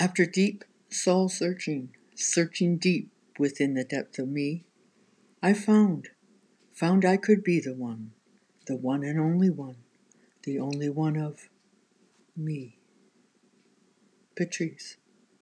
After deep soul searching, searching deep within the depth of me, I found, found I could be the one, the one and only one, the only one of me. Patrice.